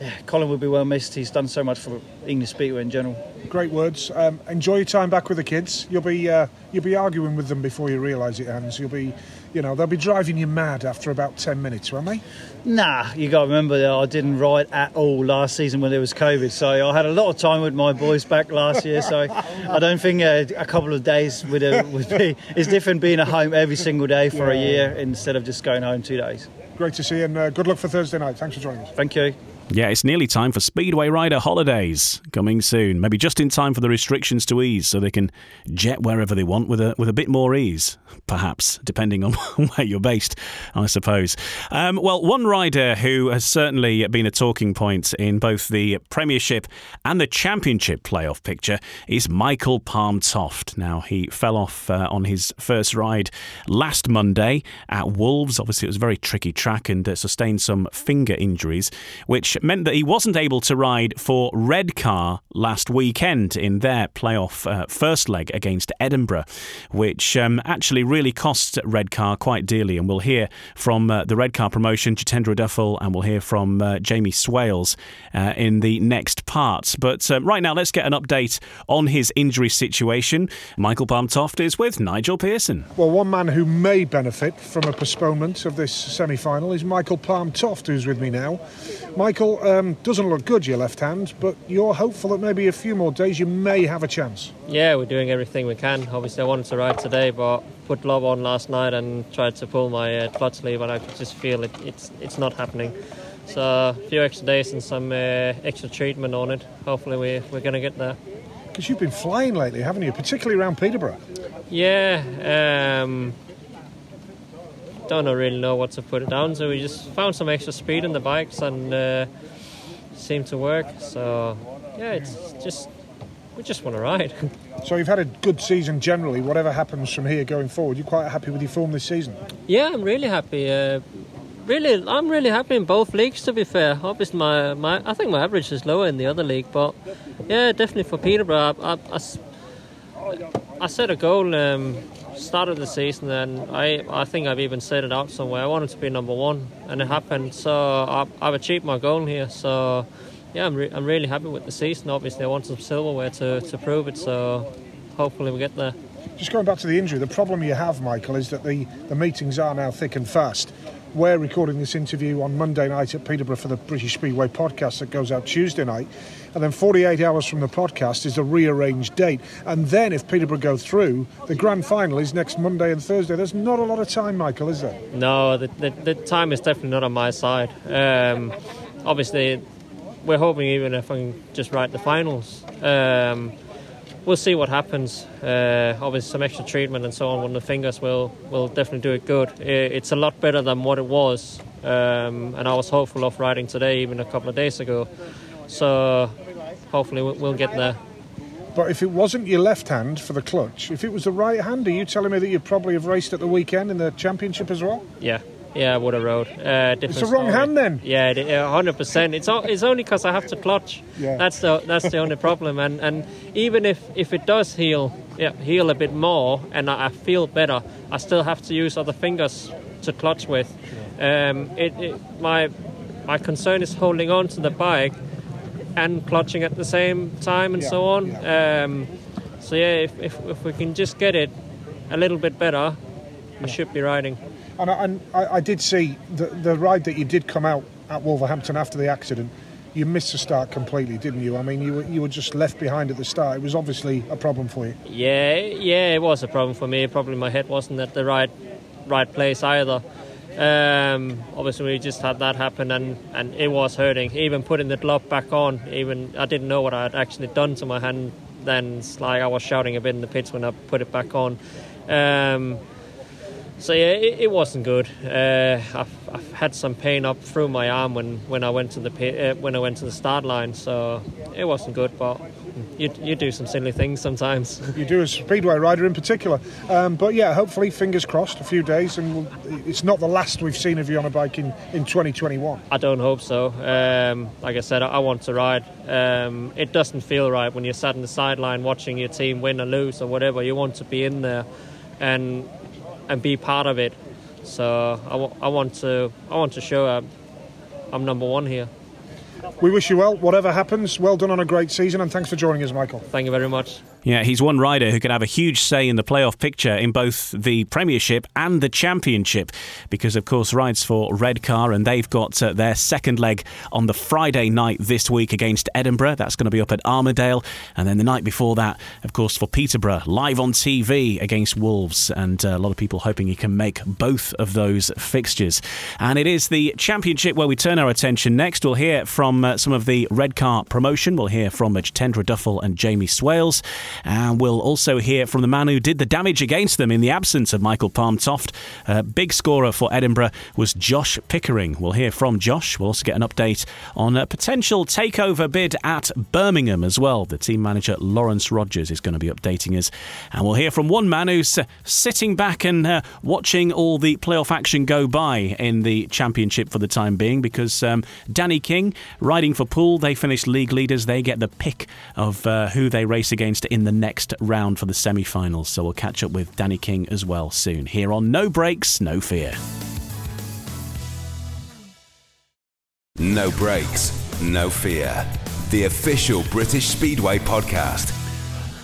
yeah, Colin will be well missed. He's done so much for English Speedway in general. Great words. Um, enjoy your time back with the kids. You'll be uh, you'll be arguing with them before you realise it, Hans. You'll be, you know, they'll be driving you mad after about ten minutes, won't they? Nah, you got to remember that I didn't ride at all last season when there was COVID. So I had a lot of time with my boys back last year. So I don't think a, a couple of days would, uh, would be. It's different being at home every single day for Yeah. a year instead of just going home two days. Great to see you, and uh, good luck for Thursday night. Thanks for joining us. Thank you. Yeah, it's nearly time for Speedway Rider holidays coming soon. Maybe just in time for the restrictions to ease, so they can jet wherever they want with a with a bit more ease, perhaps, depending on where you're based, I suppose. Um, well, one rider who has certainly been a talking point in both the Premiership and the Championship playoff picture is Michael Palm Toft. Now he fell off uh, on his first ride last Monday at Wolves. Obviously, it was a very tricky track and uh, sustained some finger injuries, which meant that he wasn't able to ride for Redcar last weekend in their playoff uh, first leg against Edinburgh, which um, actually really cost Redcar quite dearly. And we'll hear from uh, the Redcar promotion, Jitendra Duffill, and we'll hear from uh, Jamie Swales uh, in the next part. But uh, right now, let's get an update on his injury situation. Michael Palm Toft is with Nigel Pearson. Well, one man who may benefit from a postponement of this semi final is Michael Palm Toft, who's with me now. Michael, um, doesn't look good, your left hand, but you're hopeful that maybe a few more days you may have a chance. Yeah, we're doing everything we can. Obviously, I wanted to ride today, but put glove on last night and tried to pull my uh, clutch lever, and I could just feel it. It's it's not happening. So a few extra days and some uh, extra treatment on it. Hopefully, we we're gonna get there. Because you've been flying lately, haven't you? Particularly around Peterborough. Yeah. Um, don't really know what to put it down to. We just found some extra speed in the bikes and uh, seemed to work. So yeah, it's just we just want to ride. So you've had a good season generally. Whatever happens from here going forward, you're quite happy with your form this season. Yeah, I'm really happy. Uh, really, I'm really happy in both leagues. To be fair, obviously my, my I think my average is lower in the other league, but yeah, definitely for Peterborough, I I set a goal um, start of the season, and I I think I've even set it out somewhere. I wanted to be number one, and it happened. So I, I've achieved my goal here. So yeah, I'm re- I'm really happy with the season. Obviously, I want some silverware to, to prove it. So hopefully we get there. Just going back to the injury, the problem you have, Michael, is that the, the meetings are now thick and fast. We're recording this interview on Monday night at Peterborough for the British Speedway podcast that goes out Tuesday night. And then 48 hours from the podcast is a rearranged date. And then, if Peterborough go through, the grand final is next Monday and Thursday. There's not a lot of time, Michael, is there? No, the, the, the time is definitely not on my side. Um, obviously, we're hoping even if I can just ride the finals. Um, we'll see what happens. Uh, obviously, some extra treatment and so on on the fingers will will definitely do it good. It's a lot better than what it was, um, and I was hopeful of riding today, even a couple of days ago. So hopefully we'll, we'll get there. But if it wasn't your left hand for the clutch, if it was the right hand, are you telling me that you'd probably have raced at the weekend in the championship as well? Yeah, yeah, I would have rode. Uh, It's the wrong story. hand then. Yeah, hundred percent. It's o- it's only because I have to clutch. Yeah. That's the that's the only problem. And and even if if it does heal, yeah, heal a bit more, and I, I feel better, I still have to use other fingers to clutch with. Um, it, it my my concern is holding on to the bike and clutching at the same time and so on. Um, so yeah, if, if if we can just get it a little bit better, I should be riding. And, I, and I, I did see the, the ride that you did come out at Wolverhampton after the accident. You missed the start completely, didn't you? I mean, you were, you were just left behind at the start. It was obviously a problem for you. Yeah, yeah, it was a problem for me. Probably my head wasn't at the right right place either. Um, obviously, we just had that happen, and, and it was hurting. Even putting the glove back on, even I didn't know what I had actually done to my hand. Then like I was shouting a bit in the pits when I put it back on. Um, so yeah, it, it wasn't good. Uh, I've, I've, had some pain up through my arm when, when I went to the pit, uh, when I went to the start line. So it wasn't good, but you, you do some silly things sometimes. You do as a speedway rider in particular. Um, but yeah, hopefully, fingers crossed, a few days, and it's not the last we've seen of you on a bike in, in 2021. I don't hope so. Um, like I said, I, I want to ride. Um, it doesn't feel right when you're sat in the sideline watching your team win or lose or whatever. You want to be in there and and be part of it. So I, w- I want to I want to show I'm, I'm number one here. We wish you well, whatever happens. Well done on a great season, and thanks for joining us, Michael. Thank you very much. Yeah, he's one rider who could have a huge say in the playoff picture in both the Premiership and the Championship, because of course rides for Redcar, and they've got uh, their second leg on the Friday night this week against Edinburgh. That's going to be up at Armadale, and then the night before that, of course, for Peterborough, live on TV against Wolves, and uh, a lot of people hoping he can make both of those fixtures. And it is the Championship where we turn our attention next. We'll hear from uh, some of the Redcar promotion. We'll hear from Jitendra Duffill and Jamie Swales. And we'll also hear from the man who did the damage against them in the absence of Michael Palm Toft. Uh, big scorer for Edinburgh was Josh Pickering. We'll hear from Josh. We'll also get an update on a potential takeover bid at Birmingham as well. The team manager Lawrence Rogers is going to be updating us. And we'll hear from one man who's uh, sitting back and uh, watching all the playoff action go by in the championship for the time being because um, Danny King, riding for Poole, they finished league leaders. They get the pick of uh, who they race against in the next round for the semi finals. So we'll catch up with Danny King as well soon here on No Brakes, No Fear. No Brakes, No Fear. The official British Speedway podcast.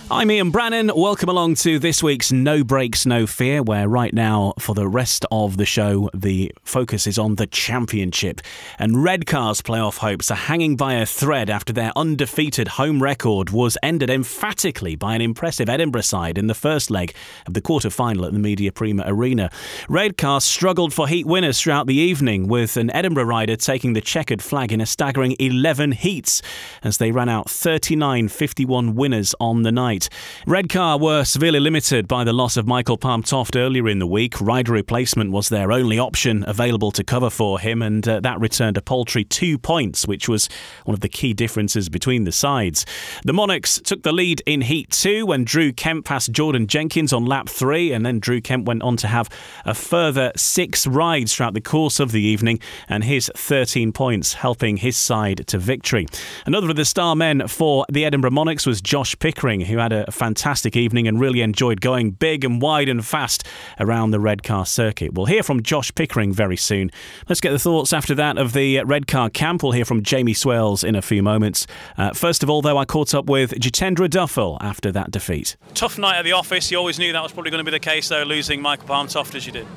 I'm Ian Brannan. Welcome along to this week's No Brakes, No Fear, where right now, for the rest of the show, the focus is on the championship. And Redcar's playoff hopes are hanging by a thread after their undefeated home record was ended emphatically by an impressive Edinburgh side in the first leg of the quarter final at the Media Prima Arena. Redcar struggled for heat winners throughout the evening, with an Edinburgh rider taking the checkered flag in a staggering 11 heats as they ran out 39 51 winners on the night. Redcar were severely limited by the loss of Michael Palm Toft earlier in the week. Rider replacement was their only option available to cover for him, and uh, that returned a paltry two points, which was one of the key differences between the sides. The Monarchs took the lead in Heat 2 when Drew Kemp passed Jordan Jenkins on lap 3, and then Drew Kemp went on to have a further six rides throughout the course of the evening, and his 13 points helping his side to victory. Another of the star men for the Edinburgh Monarchs was Josh Pickering, who had a fantastic evening and really enjoyed going big and wide and fast around the Redcar circuit. We'll hear from Josh Pickering very soon. Let's get the thoughts after that of the Redcar camp. We'll hear from Jamie Swales in a few moments. Uh, first of all, though, I caught up with Jitendra Duffill after that defeat. Tough night at the office. You always knew that was probably going to be the case, though, losing Michael Palm Toft as you did.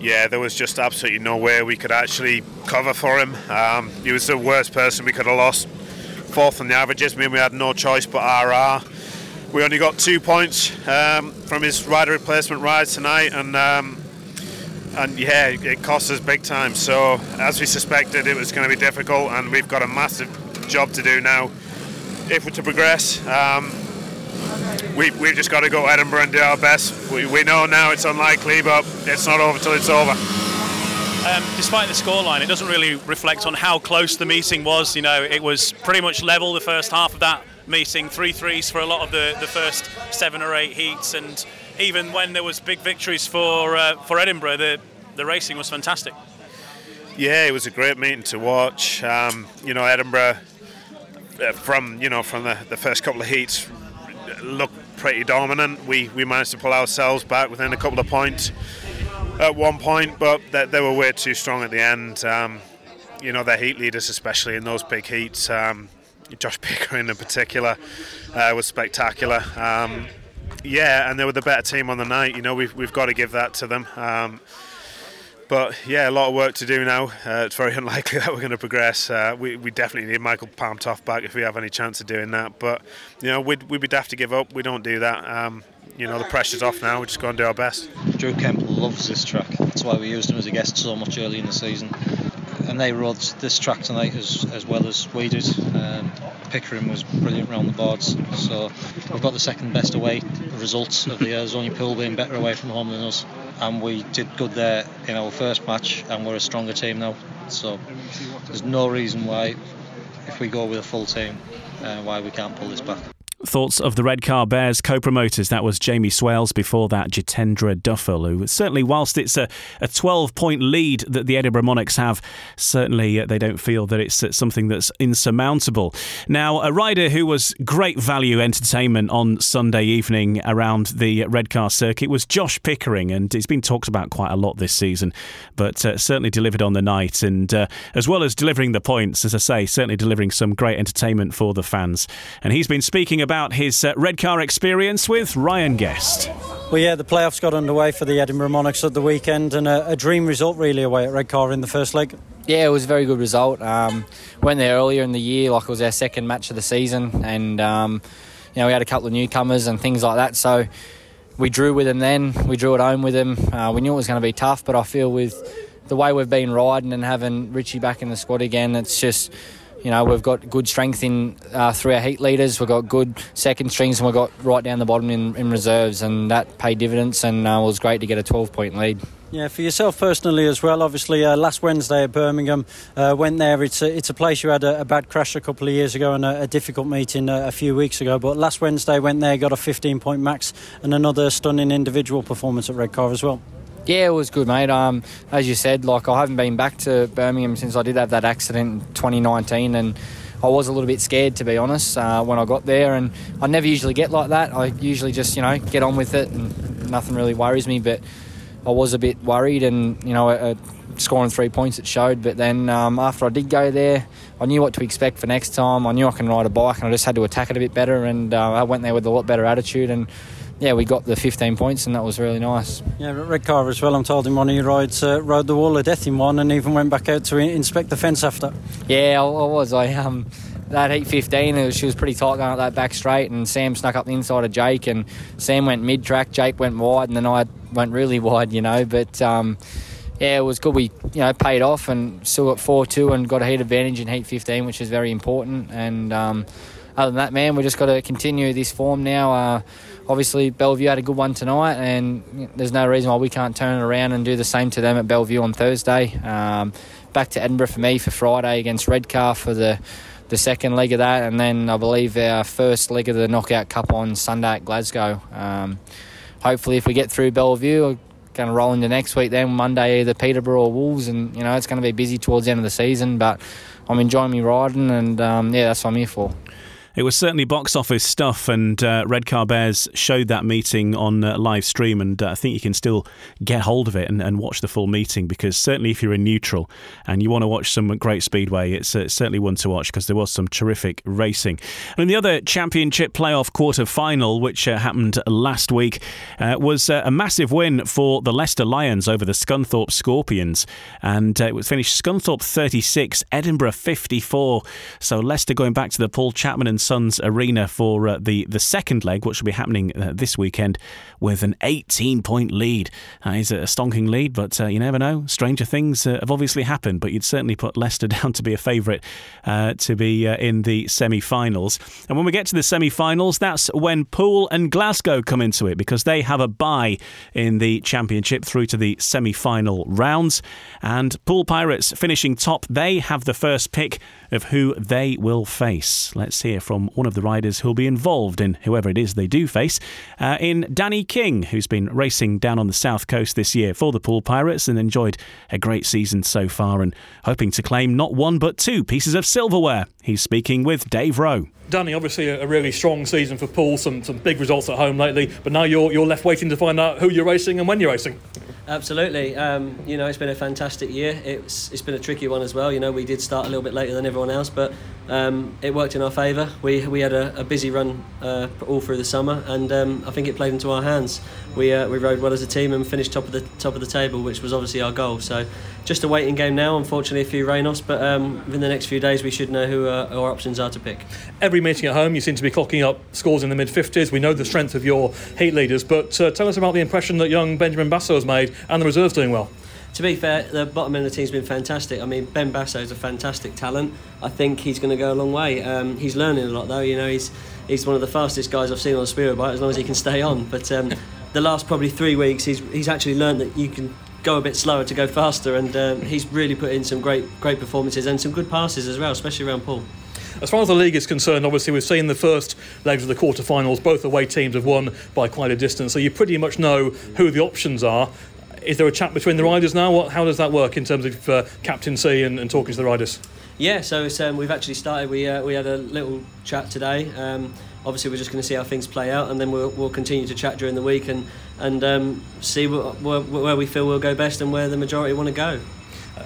Yeah, there was just absolutely no way we could actually cover for him. Um, he was the worst person we could have lost. Fourth on the averages, I mean, we had no choice but RR we only got two points um, from his rider replacement ride tonight, and um, and yeah, it cost us big time. So as we suspected, it was going to be difficult, and we've got a massive job to do now if we're to progress. Um, we, we've just got to go to Edinburgh and do our best. We, we know now it's unlikely, but it's not over till it's over. Um, despite the scoreline, it doesn't really reflect on how close the meeting was. You know, it was pretty much level the first half of that meeting, three threes for a lot of the, the first seven or eight heats, and even when there was big victories for uh, for Edinburgh, the the racing was fantastic. Yeah, it was a great meeting to watch. Um, you know, Edinburgh uh, from you know from the, the first couple of heats looked pretty dominant. We we managed to pull ourselves back within a couple of points at one point, but they, they were way too strong at the end. Um, you know, their heat leaders, especially in those big heats. Um, Josh Pickering in particular uh, was spectacular. Um, Yeah, and they were the better team on the night. You know, we've we've got to give that to them. Um, but yeah, a lot of work to do now. Uh, it's very unlikely that we're going to progress. Uh, we, we definitely need Michael Palm Toft back if we have any chance of doing that. But you know, we'd, we'd be daft to give up. We don't do that. Um, you know, the pressure's off now. We're just go and do our best. Drew Kemp loves this track. That's why we used him as a guest so much early in the season. And they rode this track tonight as, as well as we did. Um, Pickering was brilliant around the boards. So we've got the second best away results of the year. Only Poole being better away from home than us. And we did good there in our first match, and we're a stronger team now. So there's no reason why, if we go with a full team, uh, why we can't pull this back. Thoughts of the Redcar Bears co promoters? That was Jamie Swales before that, Jitendra Duffill, who certainly, whilst it's a, a 12 point lead that the Edinburgh Monarchs have, certainly uh, they don't feel that it's uh, something that's insurmountable. Now, a rider who was great value entertainment on Sunday evening around the Redcar circuit was Josh Pickering, and he's been talked about quite a lot this season, but uh, certainly delivered on the night. And uh, as well as delivering the points, as I say, certainly delivering some great entertainment for the fans. And he's been speaking about his uh, Redcar experience with Ryan Guest. Well, yeah, the playoffs got underway for the Edinburgh Monarchs at the weekend, and a, a dream result really away at Redcar in the first leg. Yeah, it was a very good result. Um, went there earlier in the year, like it was our second match of the season, and um, you know we had a couple of newcomers and things like that. So we drew with them then. We drew at home with them. Uh, we knew it was going to be tough, but I feel with the way we've been riding and having Richie back in the squad again, it's just you know, we've got good strength in uh, through our heat leaders. We've got good second strings, and we've got right down the bottom in, in reserves, and that paid dividends. And uh, it was great to get a 12 point lead. Yeah, for yourself personally as well. Obviously, uh, last Wednesday at Birmingham, uh, went there. It's a, it's a place you had a, a, bad crash a couple of years ago and a, a difficult meeting a, a, few weeks ago. But last Wednesday, went there, got a 15 point max, and another stunning individual performance at Redcar as well. Yeah, it was good, mate. Um, as you said, like I haven't been back to Birmingham since I did have that accident in 2019, and I was a little bit scared to be honest uh, when I got there. And I never usually get like that. I usually just you know get on with it, and nothing really worries me. But I was a bit worried, and you know, uh, scoring three points it showed. But then um, after I did go there, I knew what to expect for next time. I knew I can ride a bike, and I just had to attack it a bit better. And uh, I went there with a lot better attitude and yeah, we got the 15 points, and that was really nice. Yeah, Redcar as well. I'm told in one of your rides, uh, rode the wall of death in one, and even went back out to inspect the fence after. Yeah, I, I was. I um, that heat 15, was, she was pretty tight going up that back straight, and Sam snuck up the inside of Jake, and Sam went mid track, Jake went wide, and then I went really wide, you know. But um, yeah, it was good. We you know paid off and still got four two and got a heat advantage in heat 15, which is very important. And um, other than that, man, we just got to continue this form now. Uh, obviously Belle Vue had a good one tonight, and there's no reason why we can't turn it around and do the same to them at Belle Vue on Thursday. Um, back to Edinburgh for me for Friday against Redcar for the the second leg of that, and then I believe our first leg of the Knockout Cup on Sunday at Glasgow. Um, hopefully, if we get through Belle Vue, we're going to roll into next week. Then Monday, either Peterborough or Wolves, and you know it's going to be busy towards the end of the season. But I'm enjoying me riding, and um, yeah, that's what I'm here for. It was certainly box office stuff, and uh, Redcar Bears showed that meeting on uh, live stream, and uh, I think you can still get hold of it and, and, watch the full meeting because certainly if you're in neutral and you want to watch some great speedway, it's uh, certainly one to watch because there was some terrific racing. And the other championship playoff quarter final, which uh, happened last week, uh, was a massive win for the Leicester Lions over the Scunthorpe Scorpions, and it was finished Scunthorpe 36, Edinburgh 54. So Leicester going back to the Paul Chapman and Sons Arena for uh, the, the second leg, which will be happening uh, this weekend, with an 18 point lead. That is a stonking lead, but uh, you never know. Stranger things uh, have obviously happened, but you'd certainly put Leicester down to be a favourite uh, to be in the semi finals. And when we get to the semi finals, that's when Poole and Glasgow come into it because they have a bye in the championship through to the semi final rounds. And Poole Pirates finishing top, they have the first pick of who they will face. Let's hear from one of the riders who'll be involved in whoever it is they do face, uh, in Danny King, who's been racing down on the south coast this year for the Poole Pirates and enjoyed a great season so far and hoping to claim not one but two pieces of silverware. He's speaking with Dave Rowe. Danny, obviously a, really strong season for Poole, some some big results at home lately, but now you're you're left waiting to find out who you're racing and when you're racing. Absolutely. Um, you know, it's been a fantastic year. It's it's been a tricky one as well. You know, we did start a little bit later than everyone else, but um, it worked in our favour. We we had a, a busy run uh, all through the summer, and um, I think it played into our hands. We uh, we rode well as a team and finished top of the top of the table, which was obviously our goal. So, just a waiting game now. Unfortunately, a few rain-offs, but um, within the next few days, we should know who uh, our options are to pick. Every meeting at home, you seem to be clocking up scores in the mid 50s. We know the strength of your heat leaders, but uh, tell us about the impression that young Benjamin Basso has made and the reserves doing well to be fair, the bottom end of the team's been fantastic. I mean, Ben Basso is a fantastic talent. I think he's going to go a long way. Um, he's learning a lot, though. You know, he's he's one of the fastest guys I've seen on a speedway bike, as long as he can stay on. But um, the last probably three weeks, he's he's actually learned that you can go a bit slower to go faster, and um, he's really put in some great great performances and some good passes as well, especially around Poole. As far as the league is concerned, obviously we've seen the first legs of the quarterfinals. Both away teams have won by quite a distance, so you pretty much know who the options are is there a chat between the riders now? What, how does that work in terms of uh, captaincy and, and talking to the riders? Yeah, so um, we've actually started. We uh, we had a little chat today. Um, obviously, we're just going to see how things play out, and then we'll, we'll continue to chat during the week and and um, see where, where we feel we'll go best and where the majority want to go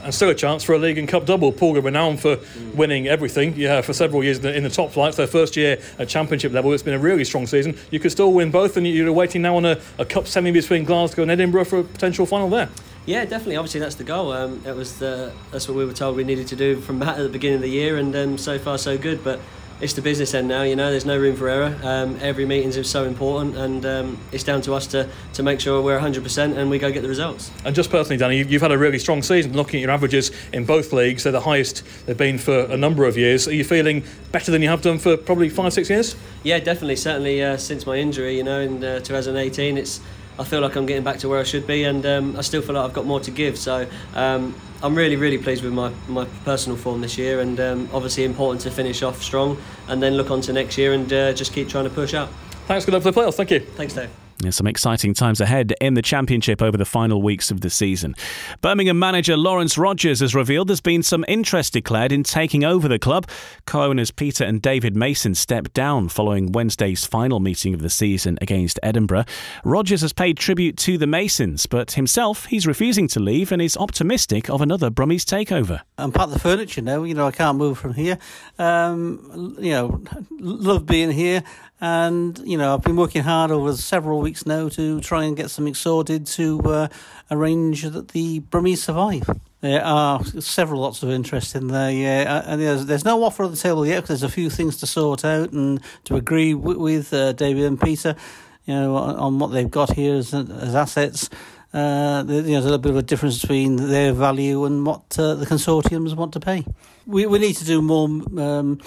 and still a chance for a league and cup double. Poole renowned for mm. winning everything. Yeah, for several years in the, top flight. It's their first year at championship level. It's been a really strong season. You could still win both, and you're waiting now on a, a cup semi between Glasgow and Edinburgh for a potential final there. Yeah, definitely. Obviously, that's the goal. Um, it was the, that's what we were told we needed to do from that at the beginning of the year, and um, so far so good. But it's the business end now. You know, there's no room for error. Um, every meeting is so important, and um, it's down to us to, to make sure we're 100% and we go get the results. And just personally, Danny, you've had a really strong season. Looking at your averages in both leagues, they're the highest they've been for a number of years. Are you feeling better than you have done for probably five, six years? Yeah, definitely. Certainly uh, since my injury, you know, in uh, 2018, it's I feel like I'm getting back to where I should be, and um, I still feel like I've got more to give. So um, I'm really, really pleased with my, my personal form this year, and um, obviously important to finish off strong and then look on to next year and uh, just keep trying to push up. Thanks, good luck for the playoffs. Thank you. Thanks, Dave. Some exciting times ahead in the Championship over the final weeks of the season. Birmingham manager Lawrence Rogers has revealed there's been some interest declared in taking over the club. Co owners Peter and David Mason stepped down following Wednesday's final meeting of the season against Edinburgh. Rogers has paid tribute to the Masons, but himself, he's refusing to leave and is optimistic of another Brummies takeover. I'm part of the furniture now, you know, I can't move from here. Um, you know, love being here. And, you know, I've been working hard over several weeks now to try and get something sorted to uh, arrange that the Brummies survive. There are several lots of interest in there, yeah. And there's, there's no offer on the table yet because there's a few things to sort out and to agree with, with uh, David and Peter, you know, on, on what they've got here as, as assets. Uh, you know, there's a little bit of a difference between their value and what uh, the consortiums want to pay. We we need to do more um,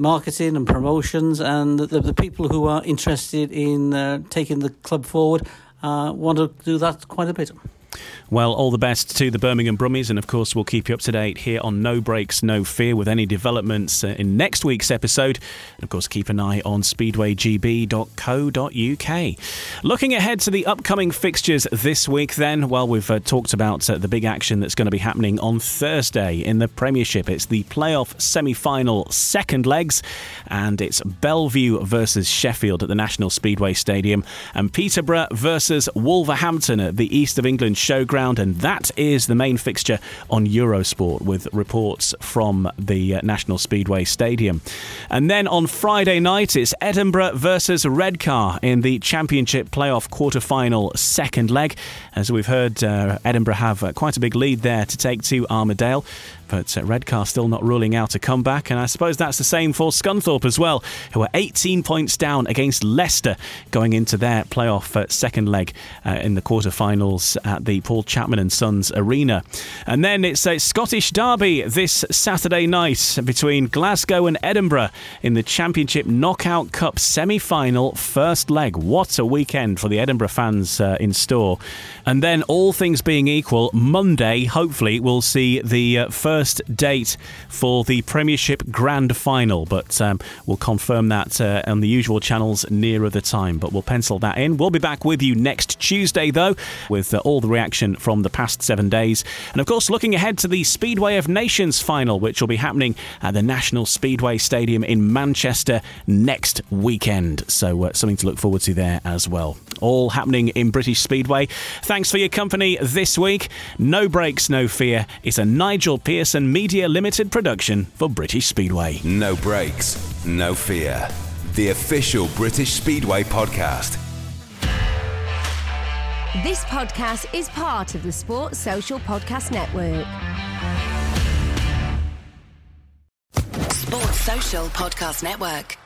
marketing and promotions, and the, the people who are interested in uh, taking the club forward uh, want to do that quite a bit. Well, all the best to the Birmingham Brummies, and of course, we'll keep you up to date here on No Brakes, No Fear with any developments uh, in next week's episode. And of course, keep an eye on speedwaygb.co.uk. Looking ahead to the upcoming fixtures this week, then, well, we've uh, talked about uh, the big action that's going to be happening on Thursday in the Premiership. It's the playoff semi final second legs, and it's Belle Vue versus Sheffield at the National Speedway Stadium, and Peterborough versus Wolverhampton at the East of England Showground, and that is the main fixture on Eurosport with reports from the uh, National Speedway Stadium. And then on Friday night, it's Edinburgh versus Redcar in the Championship playoff quarter-final second leg. As we've heard, uh, Edinburgh have uh, quite a big lead there to take to Armadale. But uh, Redcar still not ruling out a comeback, and I suppose that's the same for Scunthorpe as well, who are 18 points down against Leicester going into their playoff uh, second leg uh, in the quarterfinals at the Paul Chapman and Sons Arena. And then it's a Scottish derby this Saturday night between Glasgow and Edinburgh in the Championship Knockout Cup semi final first leg. What a weekend for the Edinburgh fans uh, in store. And then, all things being equal, Monday, hopefully, we'll see the uh, first first date for the Premiership Grand Final, but um, we'll confirm that uh, on the usual channels nearer the time. But we'll pencil that in. We'll be back with you next Tuesday, though, with uh, all the reaction from the past seven days. And of course, looking ahead to the Speedway of Nations final, which will be happening at the National Speedway Stadium in Manchester next weekend. So, uh, something to look forward to there as well. All happening in British Speedway. Thanks for your company this week. No brakes, No Fear It's a Nigel Pearson And media Limited production for British Speedway. No Brakes, No Fear. The official British Speedway podcast. This podcast is part of the Sports Social Podcast Network. Sports Social Podcast Network.